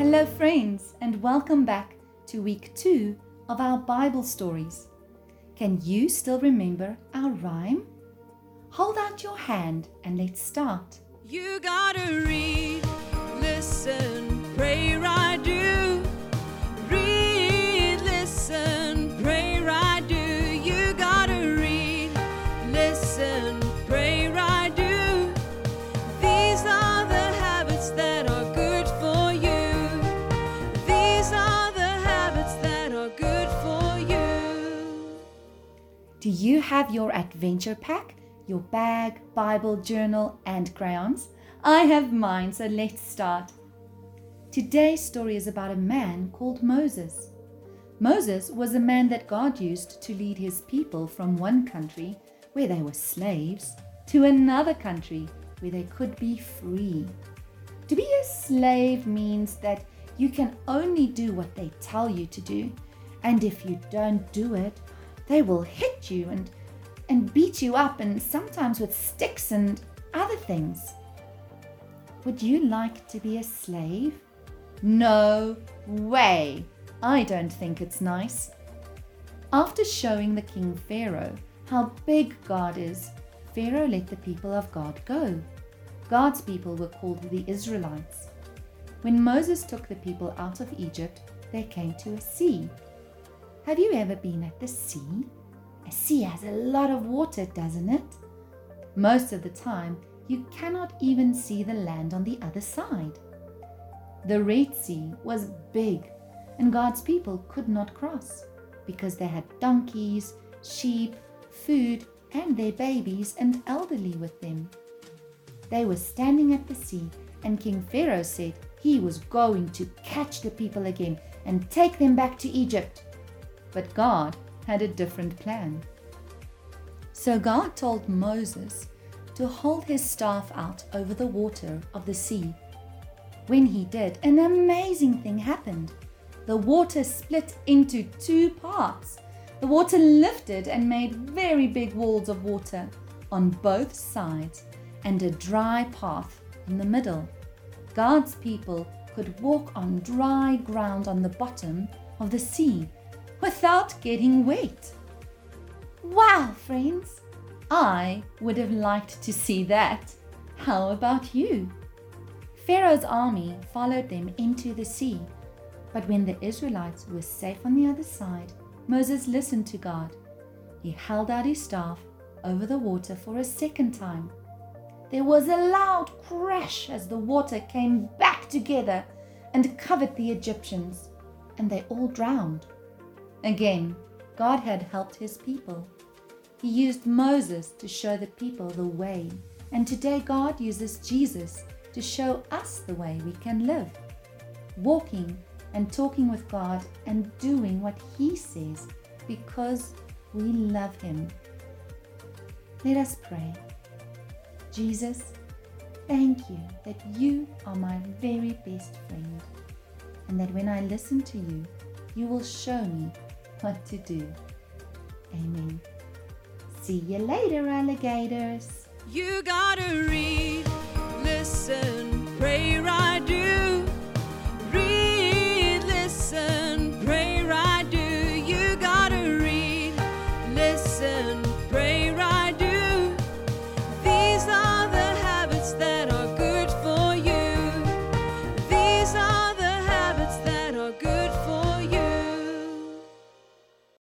Hello, friends, and welcome back to week two of our Bible stories. Can you still remember our rhyme? Hold out your hand and let's start. You gotta read, listen, you have your adventure pack, your bag, Bible, journal, and crayons? I have mine, so let's start. Today's story is about a man called Moses. Moses was a man that God used to lead his people from one country where they were slaves to another country where they could be free. To be a slave means that you can only do what they tell you to do, and if you don't do it, they will hit you and and beat you up and sometimes with sticks and other things. Would you like to be a slave? No way. I don't think it's nice. After showing the king Pharaoh how big God is, Pharaoh let the people of God go. God's people were called the Israelites. When Moses took the people out of Egypt, they came to a sea. Have you ever been at the sea? A sea has a lot of water, doesn't it? Most of the time, you cannot even see the land on the other side. The Red Sea was big, and God's people could not cross because they had donkeys, sheep, food, and their babies and elderly with them. They were standing at the sea, and King Pharaoh said he was going to catch the people again and take them back to Egypt. But God had a different plan. So God told Moses to hold his staff out over the water of the sea. When he did, an amazing thing happened. The water split into two parts. The water lifted and made very big walls of water on both sides and a dry path in the middle. God's people could walk on dry ground on the bottom of the sea without getting wet. Wow, friends! I would have liked to see that. How about you? Pharaoh's army followed them into the sea, but when the Israelites were safe on the other side, Moses listened to God. He held out his staff over the water for a second time. There was a loud crash as the water came back together and covered the Egyptians, and they all drowned. Again, God had helped his people. He used Moses to show the people the way, and today God uses Jesus to show us the way we can live, walking and talking with God and doing what He says because we love Him. Let us pray. Jesus, thank you that you are my very best friend, and that when I listen to you, you will show me what to do. Amen. See you later, alligators. You gotta read,